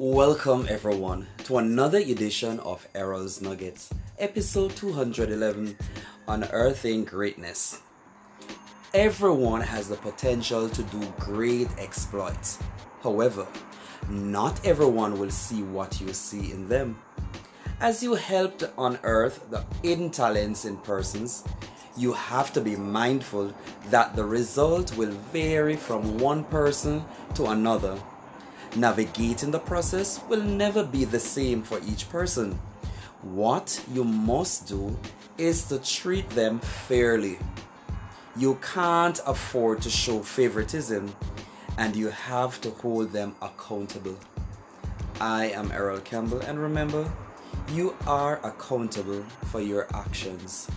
Welcome, everyone, to another edition of Errol's Nuggets, episode 211 Unearthing Greatness. Everyone has the potential to do great exploits. However, not everyone will see what you see in them. As you help to unearth the hidden talents in persons, you have to be mindful that the result will vary from one person to another. Navigating the process will never be the same for each person. What you must do is to treat them fairly. You can't afford to show favoritism and you have to hold them accountable. I am Errol Campbell, and remember, you are accountable for your actions.